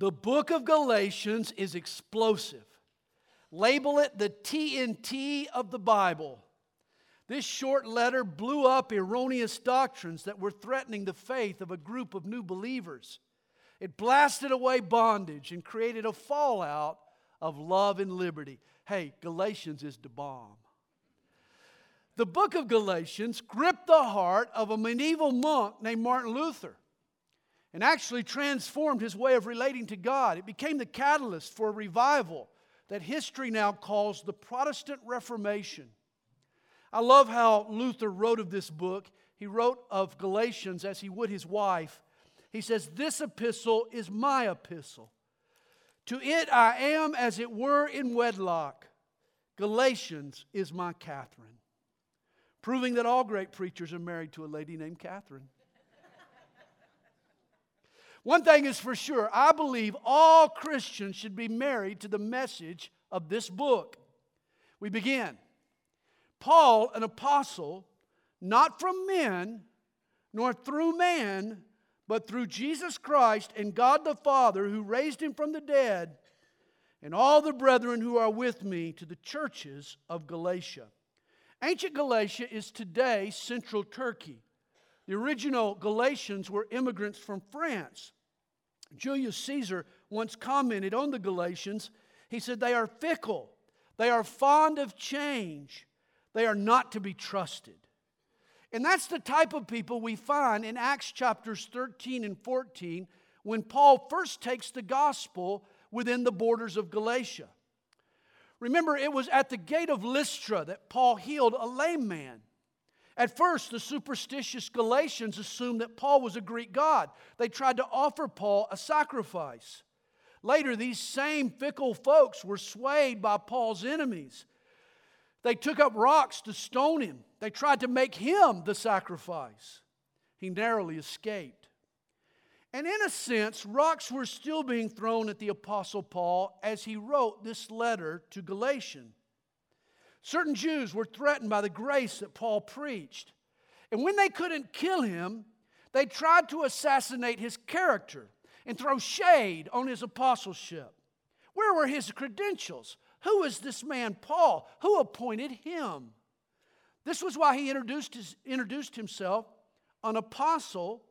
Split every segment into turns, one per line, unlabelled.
The book of Galatians is explosive. Label it the TNT of the Bible. This short letter blew up erroneous doctrines that were threatening the faith of a group of new believers. It blasted away bondage and created a fallout of love and liberty. Hey, Galatians is the bomb. The book of Galatians gripped the heart of a medieval monk named Martin Luther and actually transformed his way of relating to God. It became the catalyst for a revival that history now calls the Protestant Reformation. I love how Luther wrote of this book. He wrote of Galatians as he would his wife. He says, This epistle is my epistle. To it I am as it were in wedlock. Galatians is my Catherine. Proving that all great preachers are married to a lady named Catherine. One thing is for sure I believe all Christians should be married to the message of this book. We begin. Paul, an apostle, not from men, nor through man, but through Jesus Christ and God the Father who raised him from the dead, and all the brethren who are with me to the churches of Galatia. Ancient Galatia is today central Turkey. The original Galatians were immigrants from France. Julius Caesar once commented on the Galatians. He said, They are fickle, they are fond of change, they are not to be trusted. And that's the type of people we find in Acts chapters 13 and 14 when Paul first takes the gospel within the borders of Galatia. Remember, it was at the gate of Lystra that Paul healed a lame man. At first, the superstitious Galatians assumed that Paul was a Greek god. They tried to offer Paul a sacrifice. Later, these same fickle folks were swayed by Paul's enemies. They took up rocks to stone him. They tried to make him the sacrifice. He narrowly escaped. And in a sense, rocks were still being thrown at the Apostle Paul as he wrote this letter to Galatians. Certain Jews were threatened by the grace that Paul preached. And when they couldn't kill him, they tried to assassinate his character and throw shade on his apostleship. Where were his credentials? Who is this man, Paul? Who appointed him? This was why he introduced, his, introduced himself an apostle,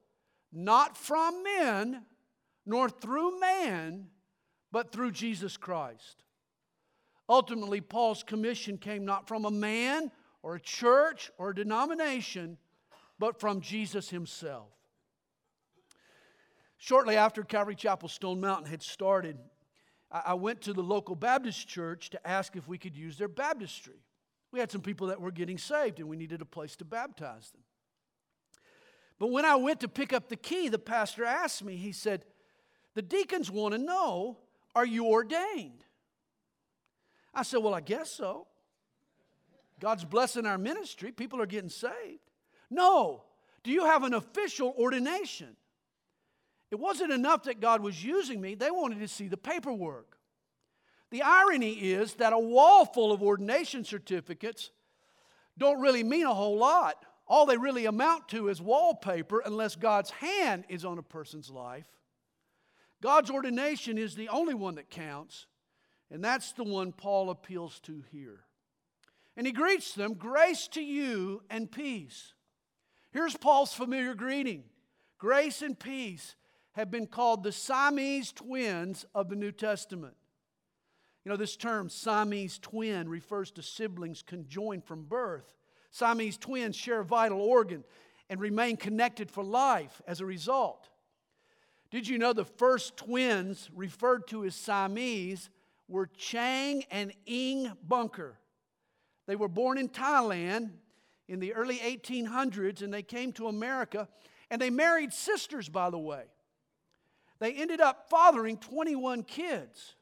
not from men, nor through man, but through Jesus Christ. Ultimately, Paul's commission came not from a man or a church or a denomination, but from Jesus himself. Shortly after Calvary Chapel Stone Mountain had started, I went to the local Baptist church to ask if we could use their baptistry. We had some people that were getting saved and we needed a place to baptize them. But when I went to pick up the key, the pastor asked me, he said, The deacons want to know, are you ordained? I said, Well, I guess so. God's blessing our ministry, people are getting saved. No. Do you have an official ordination? It wasn't enough that God was using me, they wanted to see the paperwork. The irony is that a wall full of ordination certificates don't really mean a whole lot. All they really amount to is wallpaper unless God's hand is on a person's life. God's ordination is the only one that counts, and that's the one Paul appeals to here. And he greets them grace to you and peace. Here's Paul's familiar greeting grace and peace have been called the Siamese twins of the New Testament. You know, this term, Siamese twin, refers to siblings conjoined from birth. Siamese twins share a vital organ and remain connected for life as a result. Did you know the first twins referred to as Siamese were Chang and Eng Bunker? They were born in Thailand in the early 1800s and they came to America and they married sisters, by the way. They ended up fathering 21 kids.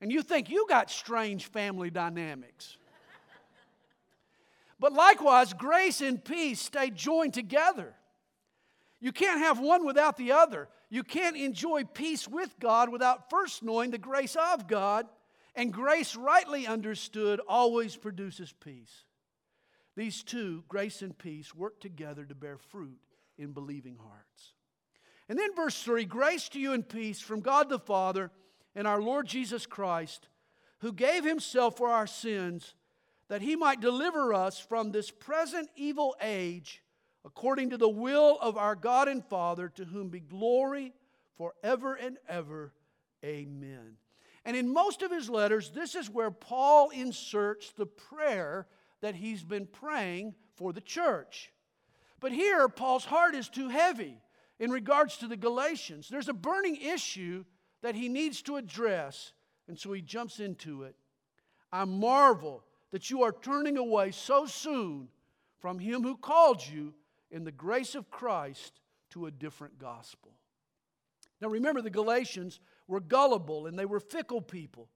And you think you got strange family dynamics. but likewise, grace and peace stay joined together. You can't have one without the other. You can't enjoy peace with God without first knowing the grace of God. And grace, rightly understood, always produces peace. These two, grace and peace, work together to bear fruit in believing hearts. And then verse 3 Grace to you and peace from God the Father and our Lord Jesus Christ, who gave himself for our sins, that he might deliver us from this present evil age, according to the will of our God and Father, to whom be glory forever and ever. Amen. And in most of his letters, this is where Paul inserts the prayer that he's been praying for the church. But here, Paul's heart is too heavy in regards to the Galatians. There's a burning issue that he needs to address, and so he jumps into it. I marvel that you are turning away so soon from him who called you in the grace of Christ to a different gospel. Now remember, the Galatians were gullible and they were fickle people.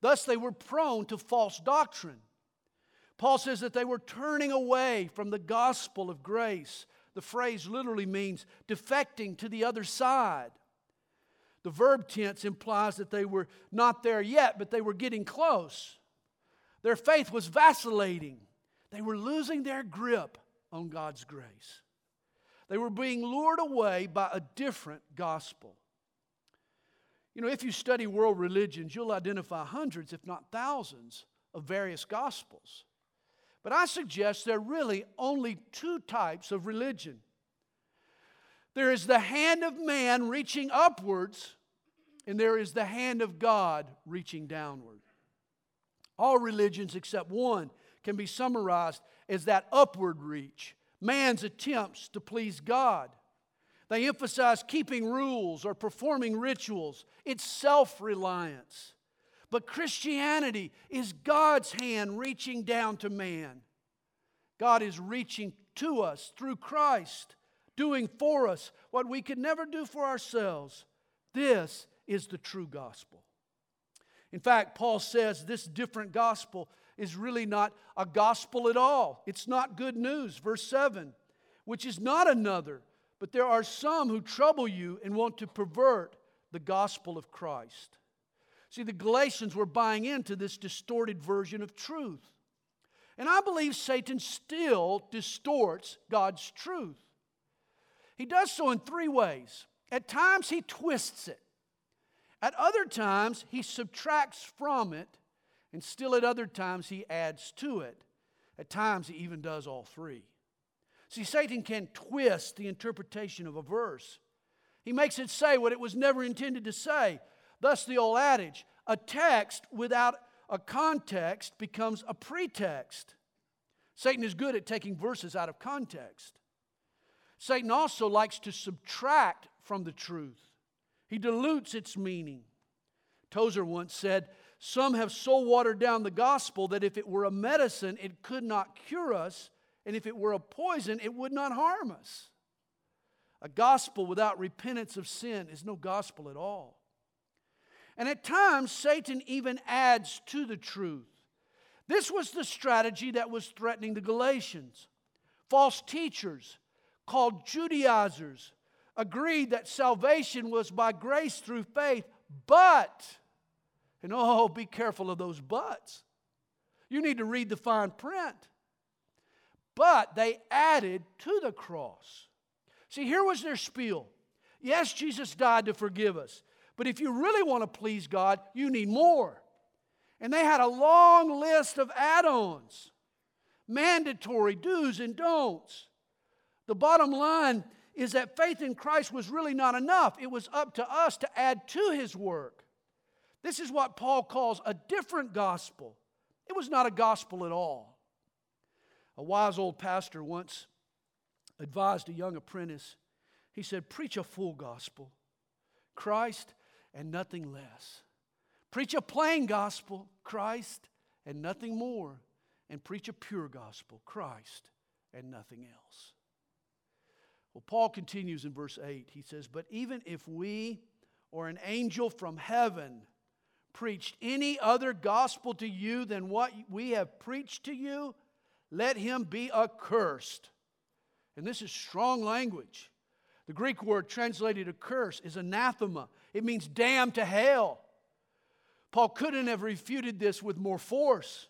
Thus, they were prone to false doctrine. Paul says that they were turning away from the gospel of grace. The phrase literally means defecting to the other side. The verb tense implies that they were not there yet, but they were getting close. Their faith was vacillating. They were losing their grip on God's grace. They were being lured away by a different gospel. You know, if you study world religions, you'll identify hundreds, if not thousands, of various gospels. But I suggest there are really only two types of religion there is the hand of man reaching upwards, and there is the hand of God reaching downward. All religions except one can be summarized as that upward reach, man's attempts to please God. They emphasize keeping rules or performing rituals. It's self reliance. But Christianity is God's hand reaching down to man. God is reaching to us through Christ, doing for us what we could never do for ourselves. This is the true gospel. In fact, Paul says this different gospel is really not a gospel at all. It's not good news. Verse 7, which is not another, but there are some who trouble you and want to pervert the gospel of Christ. See, the Galatians were buying into this distorted version of truth. And I believe Satan still distorts God's truth. He does so in three ways. At times, he twists it, at other times, he subtracts from it, and still at other times, he adds to it. At times, he even does all three. See, Satan can twist the interpretation of a verse. He makes it say what it was never intended to say. Thus, the old adage a text without a context becomes a pretext. Satan is good at taking verses out of context. Satan also likes to subtract from the truth, he dilutes its meaning. Tozer once said, Some have so watered down the gospel that if it were a medicine, it could not cure us, and if it were a poison, it would not harm us. A gospel without repentance of sin is no gospel at all. And at times, Satan even adds to the truth. This was the strategy that was threatening the Galatians. False teachers, called Judaizers, agreed that salvation was by grace through faith, but, and oh, be careful of those buts. You need to read the fine print. But they added to the cross. See, here was their spiel. Yes, Jesus died to forgive us. But if you really want to please God, you need more. And they had a long list of add ons, mandatory do's and don'ts. The bottom line is that faith in Christ was really not enough. It was up to us to add to his work. This is what Paul calls a different gospel. It was not a gospel at all. A wise old pastor once advised a young apprentice. He said, Preach a full gospel. Christ and nothing less. Preach a plain gospel, Christ and nothing more. And preach a pure gospel, Christ and nothing else. Well, Paul continues in verse 8. He says, But even if we or an angel from heaven preached any other gospel to you than what we have preached to you, let him be accursed. And this is strong language. The Greek word translated accursed is anathema. It means damn to hell. Paul couldn't have refuted this with more force.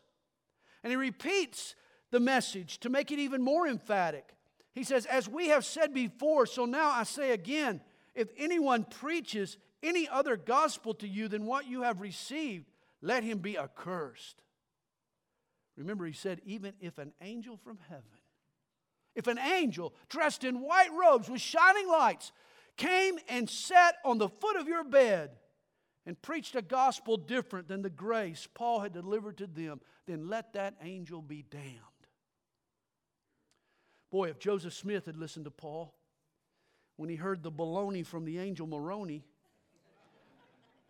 And he repeats the message to make it even more emphatic. He says, As we have said before, so now I say again, if anyone preaches any other gospel to you than what you have received, let him be accursed. Remember, he said, even if an angel from heaven, if an angel dressed in white robes with shining lights came and sat on the foot of your bed and preached a gospel different than the grace Paul had delivered to them, then let that angel be damned. Boy, if Joseph Smith had listened to Paul when he heard the baloney from the angel Moroni,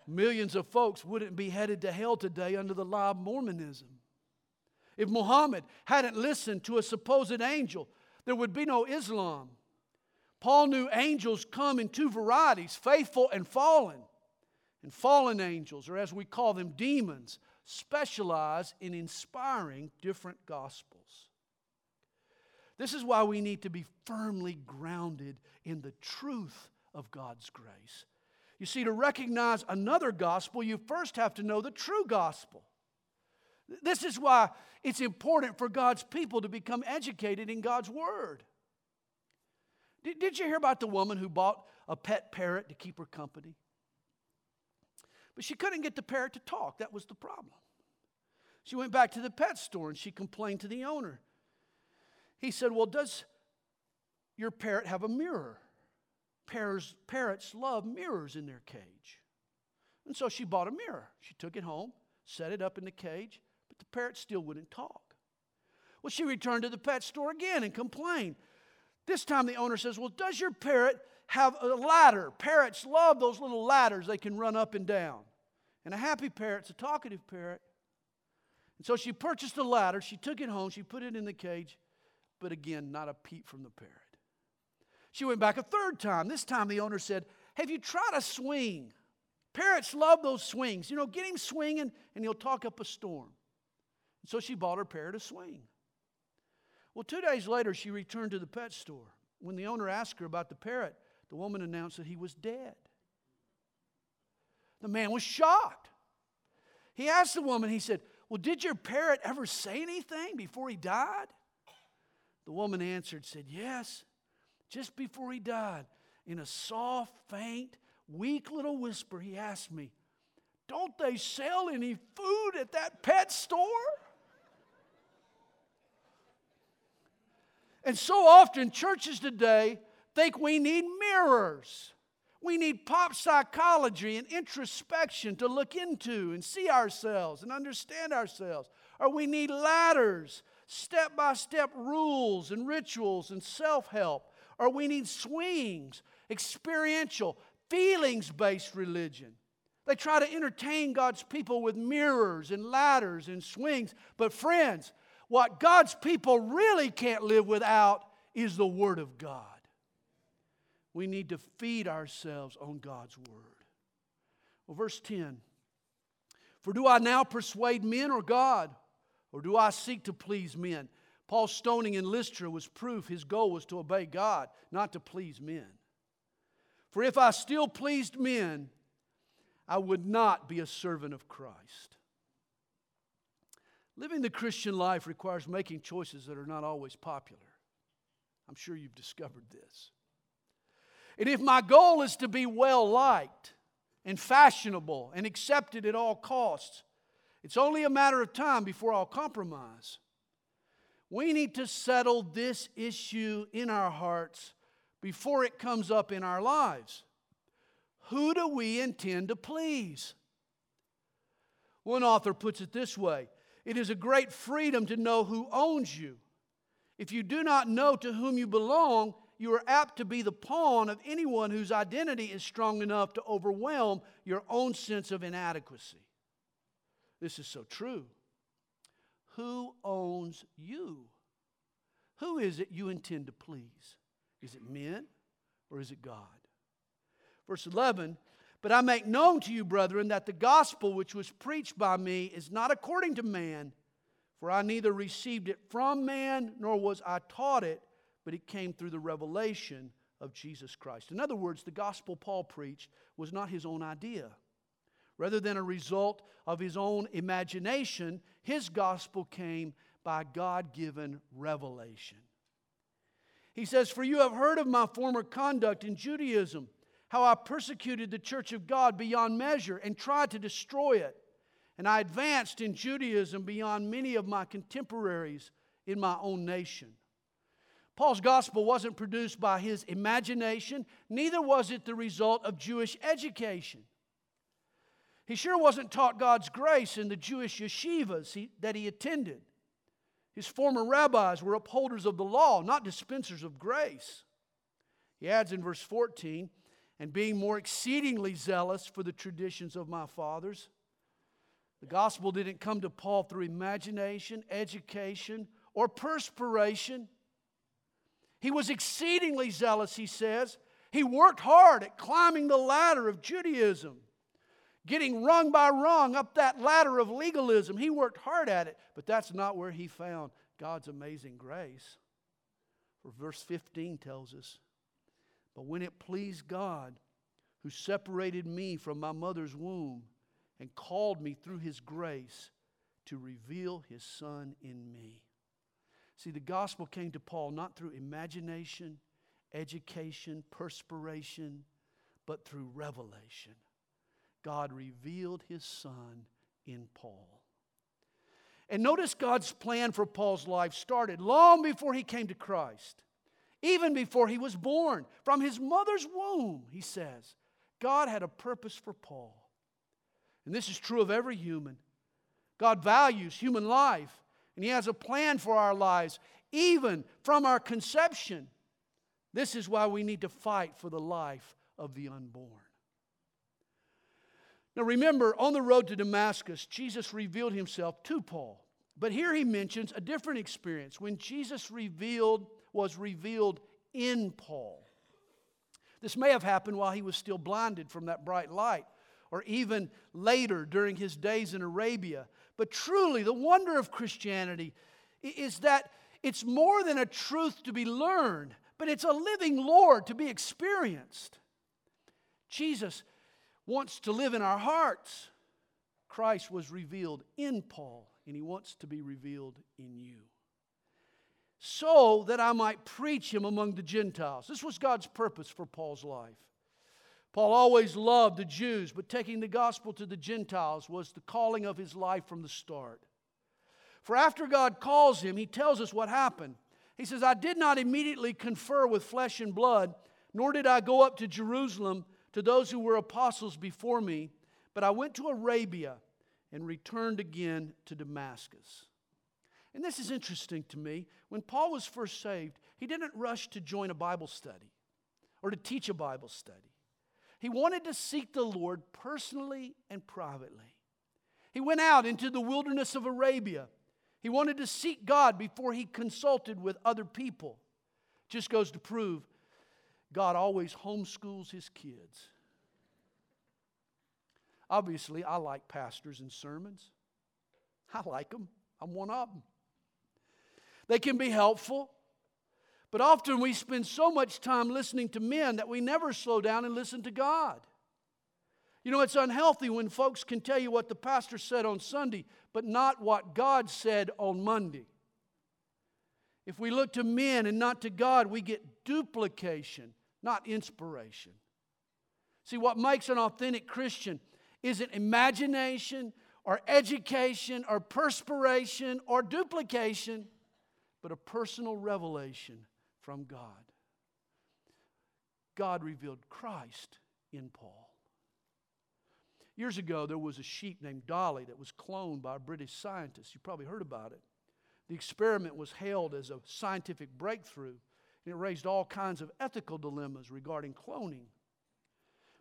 millions of folks wouldn't be headed to hell today under the lie of Mormonism. If Muhammad hadn't listened to a supposed angel, there would be no Islam. Paul knew angels come in two varieties faithful and fallen. And fallen angels, or as we call them, demons, specialize in inspiring different gospels. This is why we need to be firmly grounded in the truth of God's grace. You see, to recognize another gospel, you first have to know the true gospel. This is why it's important for God's people to become educated in God's Word. Did, did you hear about the woman who bought a pet parrot to keep her company? But she couldn't get the parrot to talk. That was the problem. She went back to the pet store and she complained to the owner. He said, Well, does your parrot have a mirror? Parrots, love mirrors in their cage. And so she bought a mirror. She took it home, set it up in the cage, but the parrot still wouldn't talk. Well, she returned to the pet store again and complained. This time the owner says, Well, does your parrot have a ladder? Parrots love those little ladders they can run up and down. And a happy parrot's a talkative parrot. And so she purchased a ladder, she took it home, she put it in the cage, but again, not a peep from the parrot. She went back a third time. This time the owner said, Have you tried a swing? Parrots love those swings. You know, get him swinging and he'll talk up a storm. So she bought her parrot a swing. Well, two days later, she returned to the pet store. When the owner asked her about the parrot, the woman announced that he was dead. The man was shocked. He asked the woman, he said, Well, did your parrot ever say anything before he died? The woman answered, said, Yes, just before he died. In a soft, faint, weak little whisper, he asked me, Don't they sell any food at that pet store? And so often, churches today think we need mirrors. We need pop psychology and introspection to look into and see ourselves and understand ourselves. Or we need ladders, step by step rules and rituals and self help. Or we need swings, experiential, feelings based religion. They try to entertain God's people with mirrors and ladders and swings. But, friends, what God's people really can't live without is the Word of God. We need to feed ourselves on God's Word. Well, verse 10 For do I now persuade men or God, or do I seek to please men? Paul's stoning in Lystra was proof his goal was to obey God, not to please men. For if I still pleased men, I would not be a servant of Christ. Living the Christian life requires making choices that are not always popular. I'm sure you've discovered this. And if my goal is to be well liked and fashionable and accepted at all costs, it's only a matter of time before I'll compromise. We need to settle this issue in our hearts before it comes up in our lives. Who do we intend to please? One author puts it this way it is a great freedom to know who owns you. If you do not know to whom you belong, you are apt to be the pawn of anyone whose identity is strong enough to overwhelm your own sense of inadequacy. This is so true. Who owns you? Who is it you intend to please? Is it men or is it God? Verse 11 but I make known to you, brethren, that the gospel which was preached by me is not according to man, for I neither received it from man nor was I taught it, but it came through the revelation of Jesus Christ. In other words, the gospel Paul preached was not his own idea. Rather than a result of his own imagination, his gospel came by God given revelation. He says, For you have heard of my former conduct in Judaism how I persecuted the church of God beyond measure and tried to destroy it. And I advanced in Judaism beyond many of my contemporaries in my own nation. Paul's gospel wasn't produced by his imagination, neither was it the result of Jewish education. He sure wasn't taught God's grace in the Jewish yeshivas he, that he attended. His former rabbis were upholders of the law, not dispensers of grace. He adds in verse 14, and being more exceedingly zealous for the traditions of my fathers. The gospel didn't come to Paul through imagination, education, or perspiration. He was exceedingly zealous, he says. He worked hard at climbing the ladder of Judaism getting rung by rung up that ladder of legalism. He worked hard at it, but that's not where he found God's amazing grace. For verse 15 tells us, But when it pleased God, who separated me from my mother's womb and called me through his grace to reveal his Son in me. See, the gospel came to Paul not through imagination, education, perspiration, but through revelation. God revealed his son in Paul. And notice God's plan for Paul's life started long before he came to Christ, even before he was born. From his mother's womb, he says, God had a purpose for Paul. And this is true of every human. God values human life, and he has a plan for our lives, even from our conception. This is why we need to fight for the life of the unborn. Now remember, on the road to Damascus, Jesus revealed himself to Paul. But here he mentions a different experience when Jesus revealed was revealed in Paul. This may have happened while he was still blinded from that bright light, or even later during his days in Arabia. But truly, the wonder of Christianity is that it's more than a truth to be learned, but it's a living Lord to be experienced. Jesus wants to live in our hearts. Christ was revealed in Paul, and he wants to be revealed in you. So that I might preach him among the Gentiles. This was God's purpose for Paul's life. Paul always loved the Jews, but taking the gospel to the Gentiles was the calling of his life from the start. For after God calls him, he tells us what happened. He says, I did not immediately confer with flesh and blood, nor did I go up to Jerusalem to those who were apostles before me, but I went to Arabia and returned again to Damascus. And this is interesting to me. When Paul was first saved, he didn't rush to join a Bible study or to teach a Bible study. He wanted to seek the Lord personally and privately. He went out into the wilderness of Arabia. He wanted to seek God before he consulted with other people. Just goes to prove God always homeschools his kids. Obviously, I like pastors and sermons. I like them. I'm one of them. They can be helpful, but often we spend so much time listening to men that we never slow down and listen to God. You know, it's unhealthy when folks can tell you what the pastor said on Sunday, but not what God said on Monday. If we look to men and not to God, we get duplication not inspiration. See, what makes an authentic Christian isn't imagination or education or perspiration or duplication, but a personal revelation from God. God revealed Christ in Paul. Years ago, there was a sheep named Dolly that was cloned by a British scientist. You probably heard about it. The experiment was hailed as a scientific breakthrough and it raised all kinds of ethical dilemmas regarding cloning.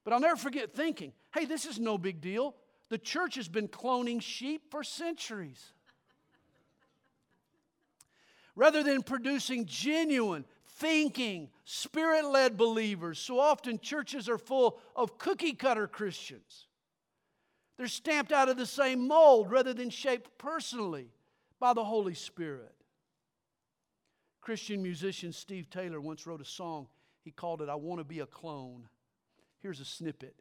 But I'll never forget thinking, hey, this is no big deal. The church has been cloning sheep for centuries. Rather than producing genuine, thinking, spirit led believers, so often churches are full of cookie cutter Christians. They're stamped out of the same mold rather than shaped personally by the Holy Spirit. Christian musician Steve Taylor once wrote a song. He called it, I Want to Be a Clone. Here's a snippet.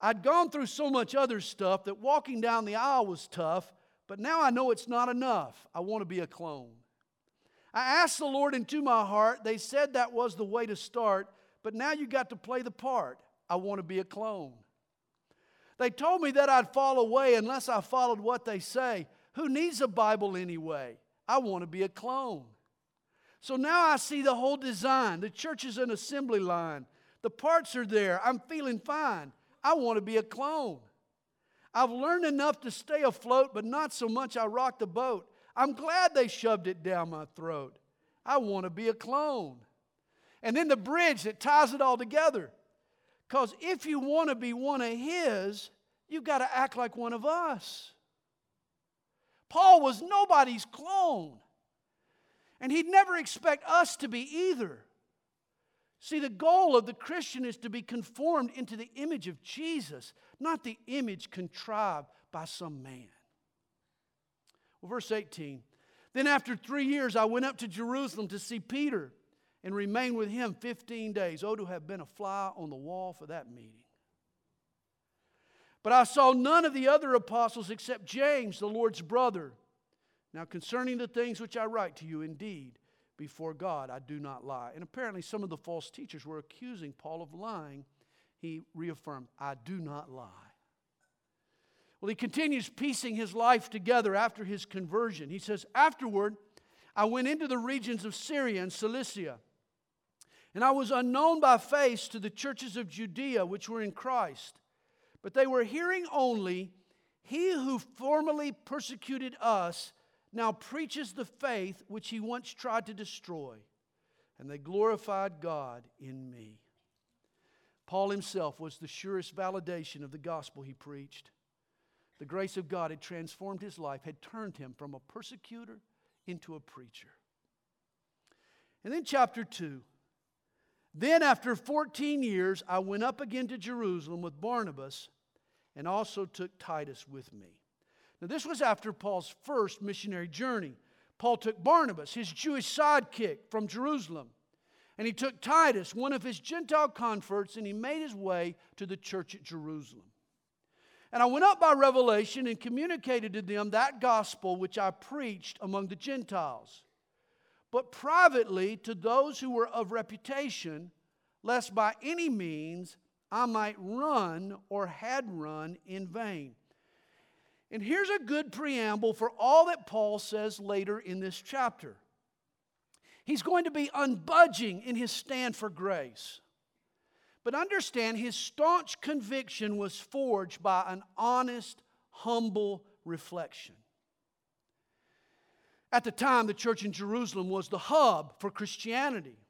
I'd gone through so much other stuff that walking down the aisle was tough, but now I know it's not enough. I want to be a clone. I asked the Lord into my heart. They said that was the way to start, but now you got to play the part. I want to be a clone. They told me that I'd fall away unless I followed what they say. Who needs a Bible anyway? I want to be a clone. So now I see the whole design. The church is an assembly line. The parts are there. I'm feeling fine. I want to be a clone. I've learned enough to stay afloat, but not so much I rock the boat. I'm glad they shoved it down my throat. I want to be a clone. And then the bridge that ties it all together. Because if you want to be one of His, you've got to act like one of us. Paul was nobody's clone. And he'd never expect us to be either. See, the goal of the Christian is to be conformed into the image of Jesus, not the image contrived by some man. Well, verse 18 Then after three years, I went up to Jerusalem to see Peter and remained with him 15 days. Oh, to have been a fly on the wall for that meeting. But I saw none of the other apostles except James, the Lord's brother. Now, concerning the things which I write to you, indeed, before God, I do not lie. And apparently, some of the false teachers were accusing Paul of lying. He reaffirmed, I do not lie. Well, he continues piecing his life together after his conversion. He says, Afterward, I went into the regions of Syria and Cilicia, and I was unknown by face to the churches of Judea which were in Christ. But they were hearing only, He who formerly persecuted us now preaches the faith which he once tried to destroy, and they glorified God in me. Paul himself was the surest validation of the gospel he preached. The grace of God had transformed his life, had turned him from a persecutor into a preacher. And then, chapter 2. Then, after 14 years, I went up again to Jerusalem with Barnabas and also took Titus with me. Now, this was after Paul's first missionary journey. Paul took Barnabas, his Jewish sidekick, from Jerusalem. And he took Titus, one of his Gentile converts, and he made his way to the church at Jerusalem. And I went up by revelation and communicated to them that gospel which I preached among the Gentiles, but privately to those who were of reputation, lest by any means I might run or had run in vain. And here's a good preamble for all that Paul says later in this chapter. He's going to be unbudging in his stand for grace. But understand, his staunch conviction was forged by an honest, humble reflection. At the time, the church in Jerusalem was the hub for Christianity.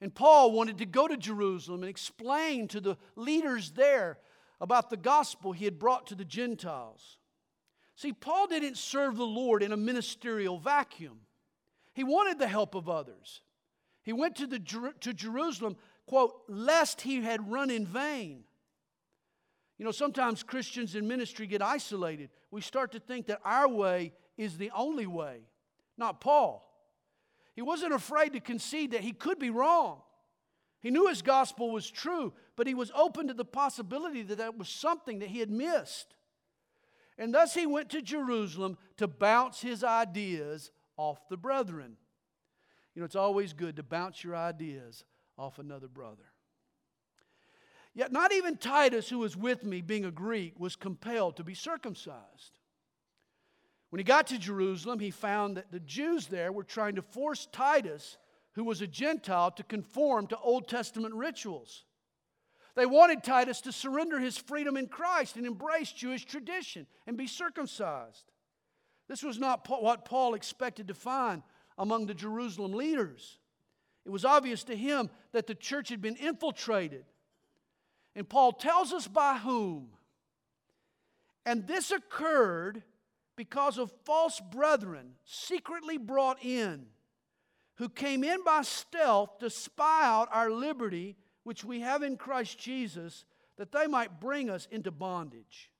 And Paul wanted to go to Jerusalem and explain to the leaders there about the gospel he had brought to the Gentiles. See, Paul didn't serve the Lord in a ministerial vacuum. He wanted the help of others. He went to, the, to Jerusalem quote, lest he had run in vain. You know, sometimes Christians in ministry get isolated. We start to think that our way is the only way, not Paul. He wasn't afraid to concede that he could be wrong. He knew his gospel was true, but he was open to the possibility that that was something that he had missed. And thus he went to Jerusalem to bounce his ideas off the brethren. You know, it's always good to bounce your ideas off another brother. Yet, not even Titus, who was with me, being a Greek, was compelled to be circumcised. When he got to Jerusalem, he found that the Jews there were trying to force Titus, who was a Gentile, to conform to Old Testament rituals. They wanted Titus to surrender his freedom in Christ and embrace Jewish tradition and be circumcised. This was not what Paul expected to find among the Jerusalem leaders. It was obvious to him that the church had been infiltrated. And Paul tells us by whom. And this occurred because of false brethren secretly brought in, who came in by stealth to spy out our liberty, which we have in Christ Jesus, that they might bring us into bondage.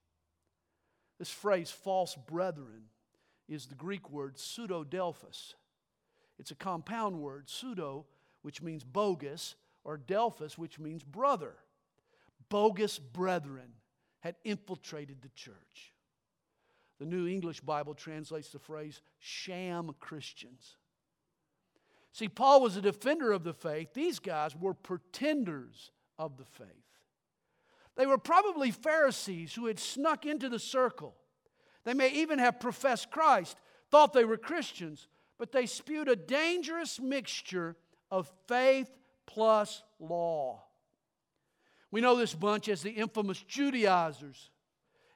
This phrase, false brethren, is the Greek word pseudodelphos. It's a compound word, pseudo, which means bogus, or delphos, which means brother. Bogus brethren had infiltrated the church. The New English Bible translates the phrase sham Christians. See, Paul was a defender of the faith. These guys were pretenders of the faith. They were probably Pharisees who had snuck into the circle. They may even have professed Christ, thought they were Christians, but they spewed a dangerous mixture of faith plus law. We know this bunch as the infamous Judaizers.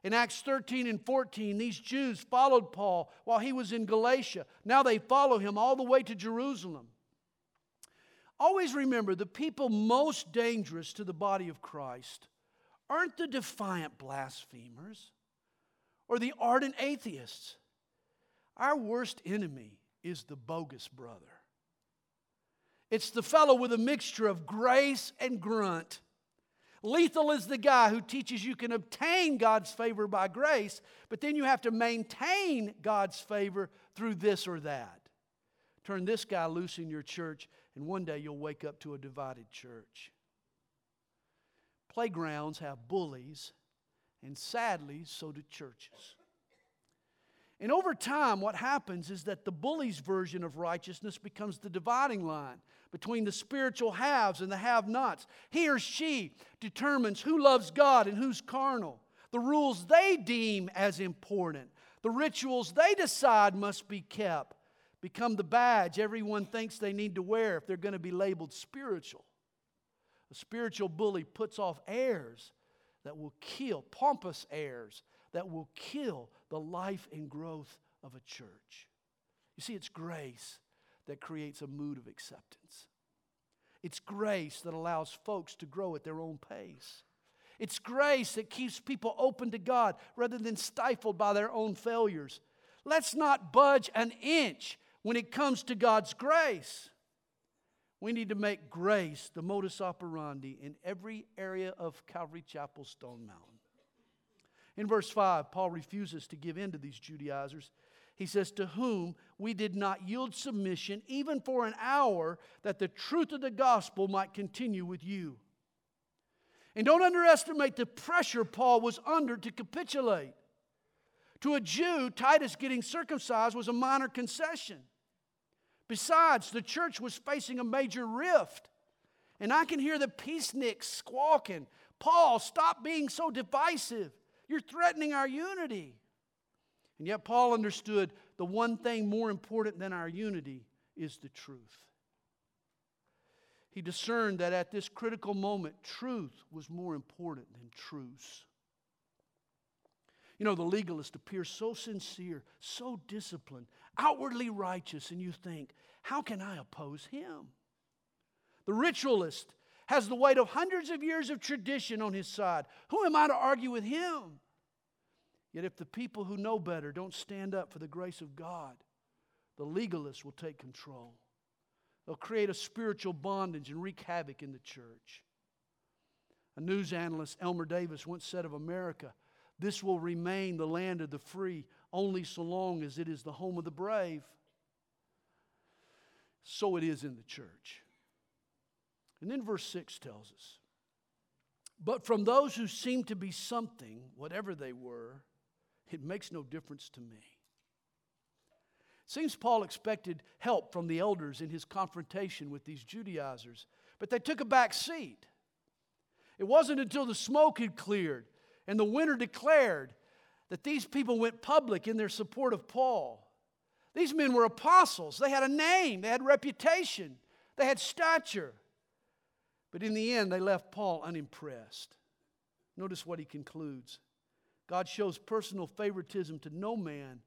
In Acts 13 and 14, these Jews followed Paul while he was in Galatia. Now they follow him all the way to Jerusalem. Always remember the people most dangerous to the body of Christ aren't the defiant blasphemers or the ardent atheists. Our worst enemy is the bogus brother. It's the fellow with a mixture of grace and grunt. Lethal is the guy who teaches you can obtain God's favor by grace, but then you have to maintain God's favor through this or that. Turn this guy loose in your church, and one day you'll wake up to a divided church. Playgrounds have bullies, and sadly, so do churches. And over time, what happens is that the bully's version of righteousness becomes the dividing line between the spiritual haves and the have nots. He or she determines who loves God and who's carnal, the rules they deem as important, the rituals they decide must be kept, become the badge everyone thinks they need to wear if they're going to be labeled spiritual. A spiritual bully puts off airs that will kill, pompous airs that will kill the life and growth of a church. You see, it's grace that creates a mood of acceptance. It's grace that allows folks to grow at their own pace. It's grace that keeps people open to God rather than stifled by their own failures. Let's not budge an inch when it comes to God's grace. We need to make grace the modus operandi in every area of Calvary Chapel Stone Mountain. In verse 5, Paul refuses to give in to these Judaizers. He says, To whom we did not yield submission even for an hour, that the truth of the gospel might continue with you. And don't underestimate the pressure Paul was under to capitulate. To a Jew, Titus getting circumcised was a minor concession. Besides, the church was facing a major rift. And I can hear the peaceniks squawking Paul, stop being so divisive. You're threatening our unity. And yet, Paul understood the one thing more important than our unity is the truth. He discerned that at this critical moment, truth was more important than truce. You know, the legalist appears so sincere, so disciplined, outwardly righteous, and you think, how can I oppose him? The ritualist has the weight of hundreds of years of tradition on his side. Who am I to argue with him? Yet, if the people who know better don't stand up for the grace of God, the legalists will take control. They'll create a spiritual bondage and wreak havoc in the church. A news analyst, Elmer Davis, once said of America, This will remain the land of the free only so long as it is the home of the brave. So it is in the church. And then verse 6 tells us But from those who seemed to be something, whatever they were, it makes no difference to me. Seems Paul expected help from the elders in his confrontation with these Judaizers, but they took a back seat. It wasn't until the smoke had cleared and the winter declared that these people went public in their support of Paul. These men were apostles. They had a name, they had reputation, they had stature. But in the end, they left Paul unimpressed. Notice what he concludes God shows personal favoritism to no man,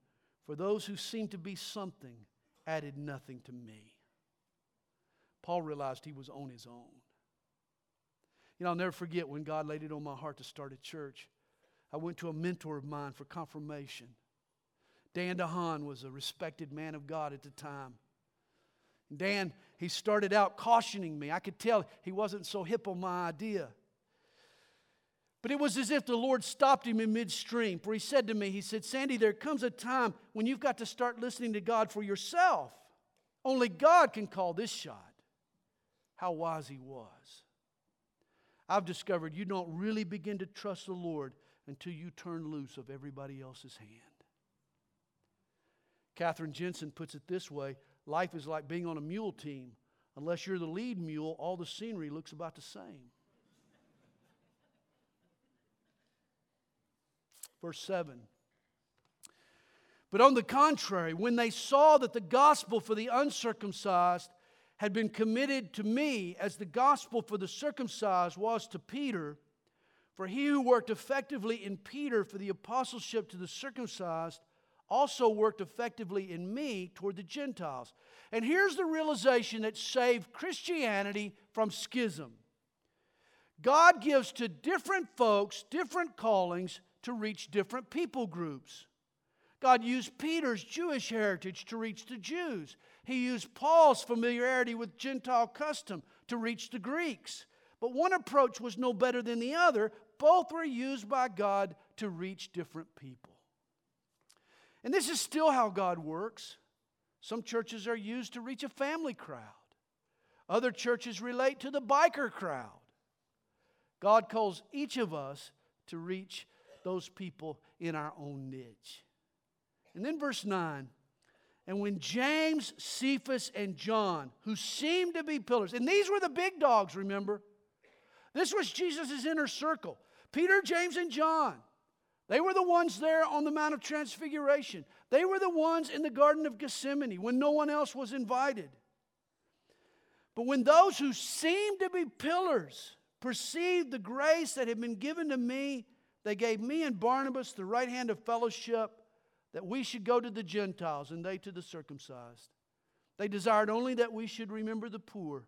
for those who seem to be something added nothing to me. Paul realized he was on his own. You know, I'll never forget when God laid it on my heart to start a church. I went to a mentor of mine for confirmation. Dan DeHaan was a respected man of God at the time. Dan, he started out cautioning me. I could tell he wasn't so hip on my idea. But it was as if the Lord stopped him in midstream, for he said to me, He said, Sandy, there comes a time when you've got to start listening to God for yourself. Only God can call this shot. How wise he was. I've discovered you don't really begin to trust the Lord until you turn loose of everybody else's hand. Kathryn Jensen puts it this way life is like being on a mule team. Unless you're the lead mule, all the scenery looks about the same. Verse 7. But on the contrary, when they saw that the gospel for the uncircumcised had been committed to me as the gospel for the circumcised was to Peter, for he who worked effectively in Peter for the apostleship to the circumcised also worked effectively in me toward the Gentiles. And here's the realization that saved Christianity from schism God gives to different folks different callings to reach different people groups. God used Peter's Jewish heritage to reach the Jews. He used Paul's familiarity with Gentile custom to reach the Greeks. But one approach was no better than the other. Both were used by God to reach different people. And this is still how God works. Some churches are used to reach a family crowd, other churches relate to the biker crowd. God calls each of us to reach those people in our own niche. And then verse 9. And when James, Cephas, and John, who seemed to be pillars, and these were the big dogs, remember? This was Jesus' inner circle. Peter, James, and John. They were the ones there on the Mount of Transfiguration. They were the ones in the Garden of Gethsemane when no one else was invited. But when those who seemed to be pillars perceived the grace that had been given to me, they gave me and Barnabas the right hand of fellowship that we should go to the Gentiles and they to the circumcised. They desired only that we should remember the poor,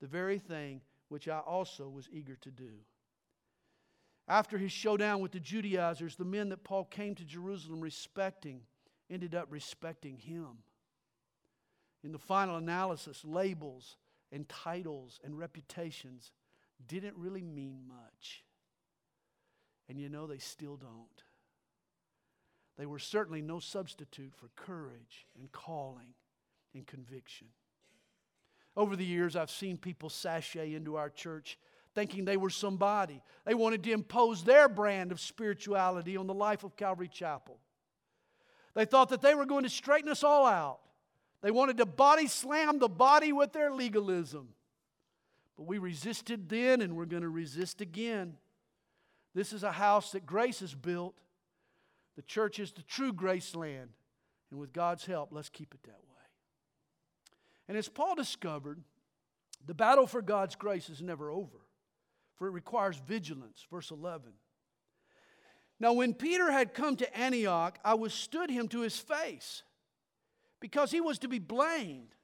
the very thing which I also was eager to do. After his showdown with the Judaizers, the men that Paul came to Jerusalem respecting ended up respecting him. In the final analysis, labels and titles and reputations didn't really mean much. And you know, they still don't. They were certainly no substitute for courage and calling and conviction. Over the years, I've seen people sashay into our church thinking they were somebody. They wanted to impose their brand of spirituality on the life of Calvary Chapel. They thought that they were going to straighten us all out. They wanted to body slam the body with their legalism. But we resisted then and we're going to resist again. This is a house that grace has built. The church is the true grace land. And with God's help, let's keep it that way. And as Paul discovered, the battle for God's grace is never over, for it requires vigilance. Verse 11. Now, when Peter had come to Antioch, I withstood him to his face because he was to be blamed.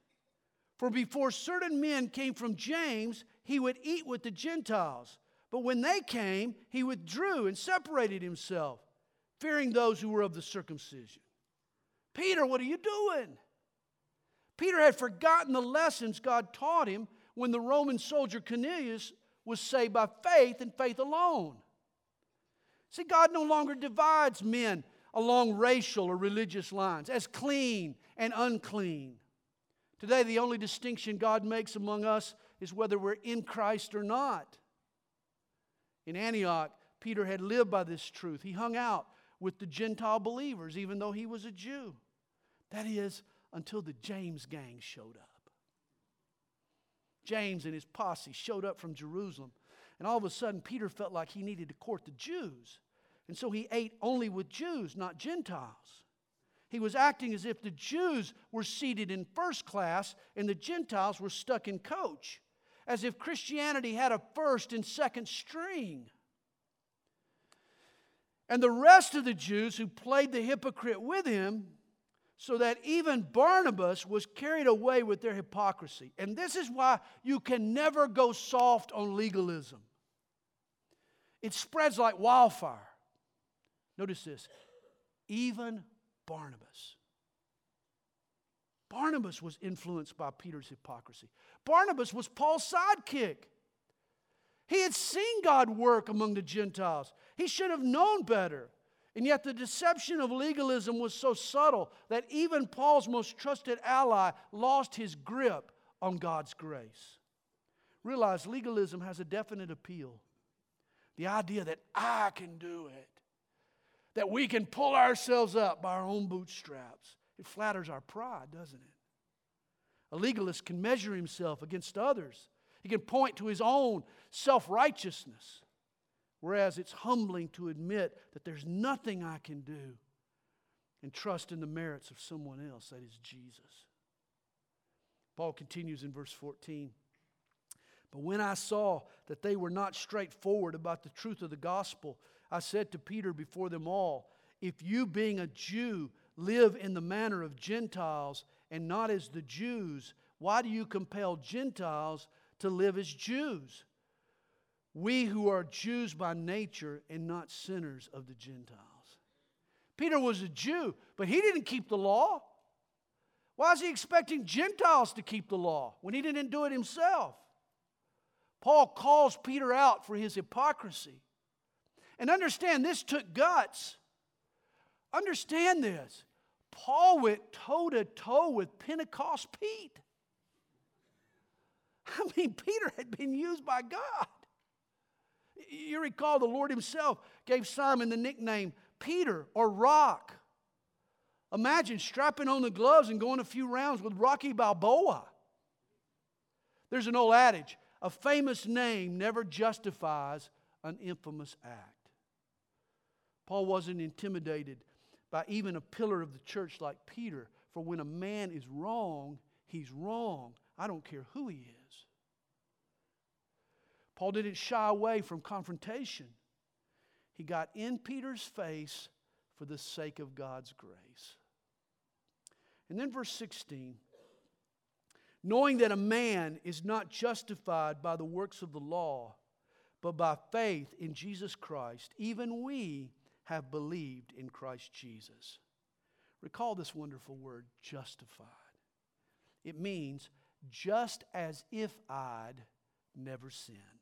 For before certain men came from James, he would eat with the Gentiles. But when they came, he withdrew and separated himself fearing those who were of the circumcision. Peter, what are you doing? Peter had forgotten the lessons God taught him when the Roman soldier Cornelius was saved by faith and faith alone. See, God no longer divides men along racial or religious lines as clean and unclean. Today, the only distinction God makes among us is whether we're in Christ or not. In Antioch, Peter had lived by this truth. He hung out with the Gentile believers, even though he was a Jew. That is, until the James gang showed up. James and his posse showed up from Jerusalem, and all of a sudden, Peter felt like he needed to court the Jews. And so he ate only with Jews, not Gentiles. He was acting as if the Jews were seated in first class and the Gentiles were stuck in coach, as if Christianity had a first and second string. And the rest of the Jews who played the hypocrite with him, so that even Barnabas was carried away with their hypocrisy. And this is why you can never go soft on legalism, it spreads like wildfire. Notice this even Barnabas. Barnabas was influenced by Peter's hypocrisy. Barnabas was Paul's sidekick. He had seen God work among the Gentiles. He should have known better. And yet, the deception of legalism was so subtle that even Paul's most trusted ally lost his grip on God's grace. Realize legalism has a definite appeal. The idea that I can do it, that we can pull ourselves up by our own bootstraps, it flatters our pride, doesn't it? A legalist can measure himself against others, he can point to his own self righteousness. Whereas it's humbling to admit that there's nothing I can do and trust in the merits of someone else, that is Jesus. Paul continues in verse 14. But when I saw that they were not straightforward about the truth of the gospel, I said to Peter before them all, If you, being a Jew, live in the manner of Gentiles and not as the Jews, why do you compel Gentiles to live as Jews? We who are Jews by nature and not sinners of the Gentiles. Peter was a Jew, but he didn't keep the law. Why is he expecting Gentiles to keep the law when he didn't do it himself? Paul calls Peter out for his hypocrisy. And understand, this took guts. Understand this. Paul went toe to toe with Pentecost Pete. I mean, Peter had been used by God. You recall the Lord Himself gave Simon the nickname Peter or Rock. Imagine strapping on the gloves and going a few rounds with Rocky Balboa. There's an old adage a famous name never justifies an infamous act. Paul wasn't intimidated by even a pillar of the church like Peter, for when a man is wrong, he's wrong. I don't care who he is. Paul didn't shy away from confrontation. He got in Peter's face for the sake of God's grace. And then, verse 16 knowing that a man is not justified by the works of the law, but by faith in Jesus Christ, even we have believed in Christ Jesus. Recall this wonderful word, justified. It means just as if I'd never sinned.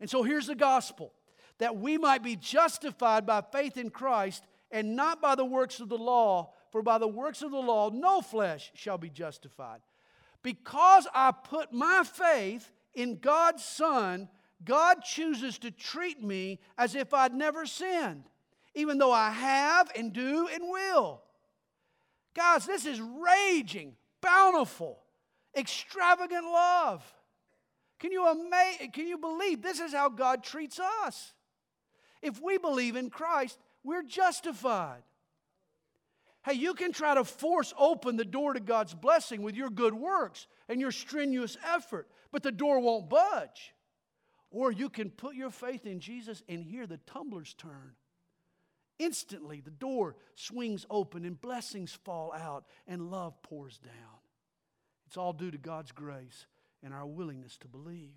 And so here's the gospel that we might be justified by faith in Christ and not by the works of the law, for by the works of the law no flesh shall be justified. Because I put my faith in God's Son, God chooses to treat me as if I'd never sinned, even though I have and do and will. Guys, this is raging, bountiful, extravagant love. Can you, ama- can you believe this is how God treats us? If we believe in Christ, we're justified. Hey, you can try to force open the door to God's blessing with your good works and your strenuous effort, but the door won't budge. Or you can put your faith in Jesus and hear the tumblers turn. Instantly, the door swings open and blessings fall out and love pours down. It's all due to God's grace and our willingness to believe.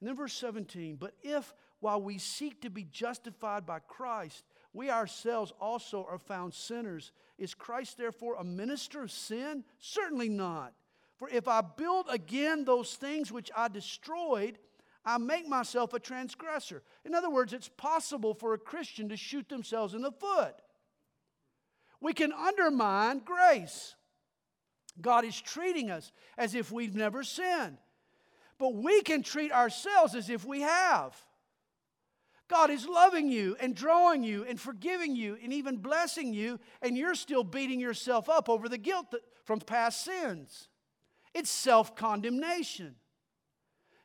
And then, verse 17, but if while we seek to be justified by Christ, we ourselves also are found sinners, is Christ therefore a minister of sin? Certainly not. For if I build again those things which I destroyed, I make myself a transgressor. In other words, it's possible for a Christian to shoot themselves in the foot. We can undermine grace. God is treating us as if we've never sinned. But we can treat ourselves as if we have. God is loving you and drawing you and forgiving you and even blessing you, and you're still beating yourself up over the guilt from past sins. It's self condemnation.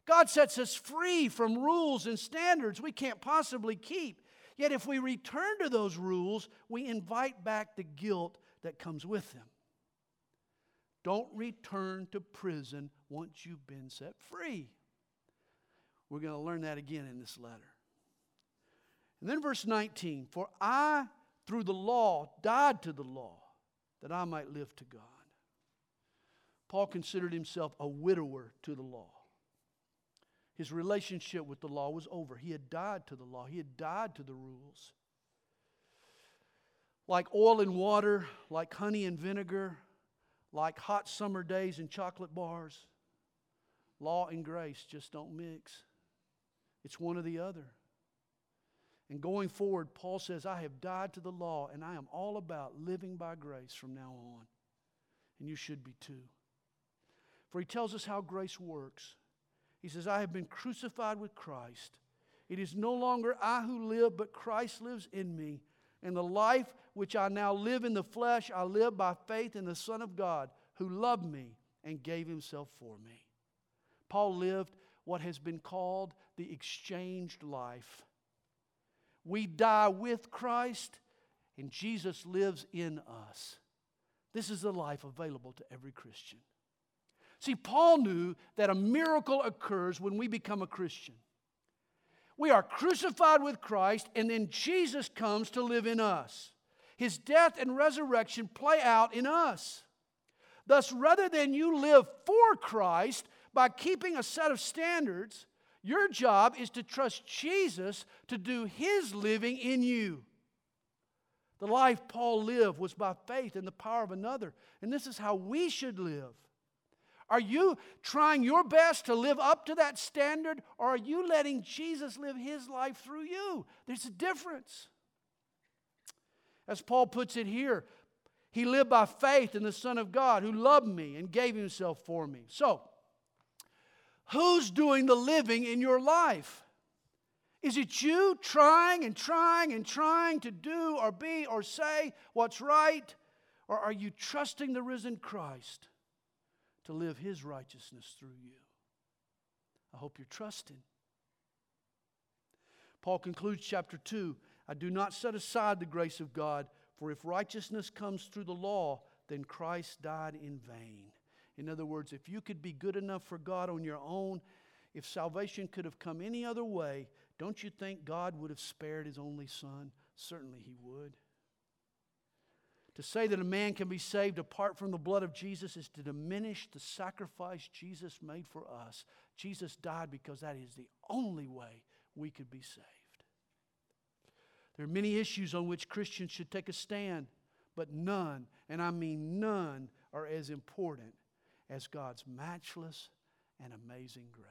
God sets us free from rules and standards we can't possibly keep. Yet, if we return to those rules, we invite back the guilt that comes with them. Don't return to prison once you've been set free. We're going to learn that again in this letter. And then verse 19 For I, through the law, died to the law that I might live to God. Paul considered himself a widower to the law. His relationship with the law was over. He had died to the law, he had died to the rules. Like oil and water, like honey and vinegar, like hot summer days and chocolate bars. Law and grace just don't mix. It's one or the other. And going forward, Paul says, I have died to the law, and I am all about living by grace from now on. And you should be too. For he tells us how grace works. He says, I have been crucified with Christ. It is no longer I who live, but Christ lives in me. And the life which I now live in the flesh, I live by faith in the Son of God, who loved me and gave himself for me. Paul lived what has been called the exchanged life. We die with Christ, and Jesus lives in us. This is the life available to every Christian. See, Paul knew that a miracle occurs when we become a Christian. We are crucified with Christ, and then Jesus comes to live in us. His death and resurrection play out in us. Thus, rather than you live for Christ by keeping a set of standards, your job is to trust Jesus to do His living in you. The life Paul lived was by faith in the power of another, and this is how we should live. Are you trying your best to live up to that standard, or are you letting Jesus live His life through you? There's a difference. As Paul puts it here, he lived by faith in the Son of God who loved me and gave himself for me. So, who's doing the living in your life? Is it you trying and trying and trying to do or be or say what's right? Or are you trusting the risen Christ to live his righteousness through you? I hope you're trusting. Paul concludes chapter 2 I do not set aside the grace of God, for if righteousness comes through the law, then Christ died in vain. In other words, if you could be good enough for God on your own, if salvation could have come any other way, don't you think God would have spared his only son? Certainly he would. To say that a man can be saved apart from the blood of Jesus is to diminish the sacrifice Jesus made for us. Jesus died because that is the only way we could be saved. There are many issues on which Christians should take a stand, but none, and I mean none, are as important as God's matchless and amazing grace.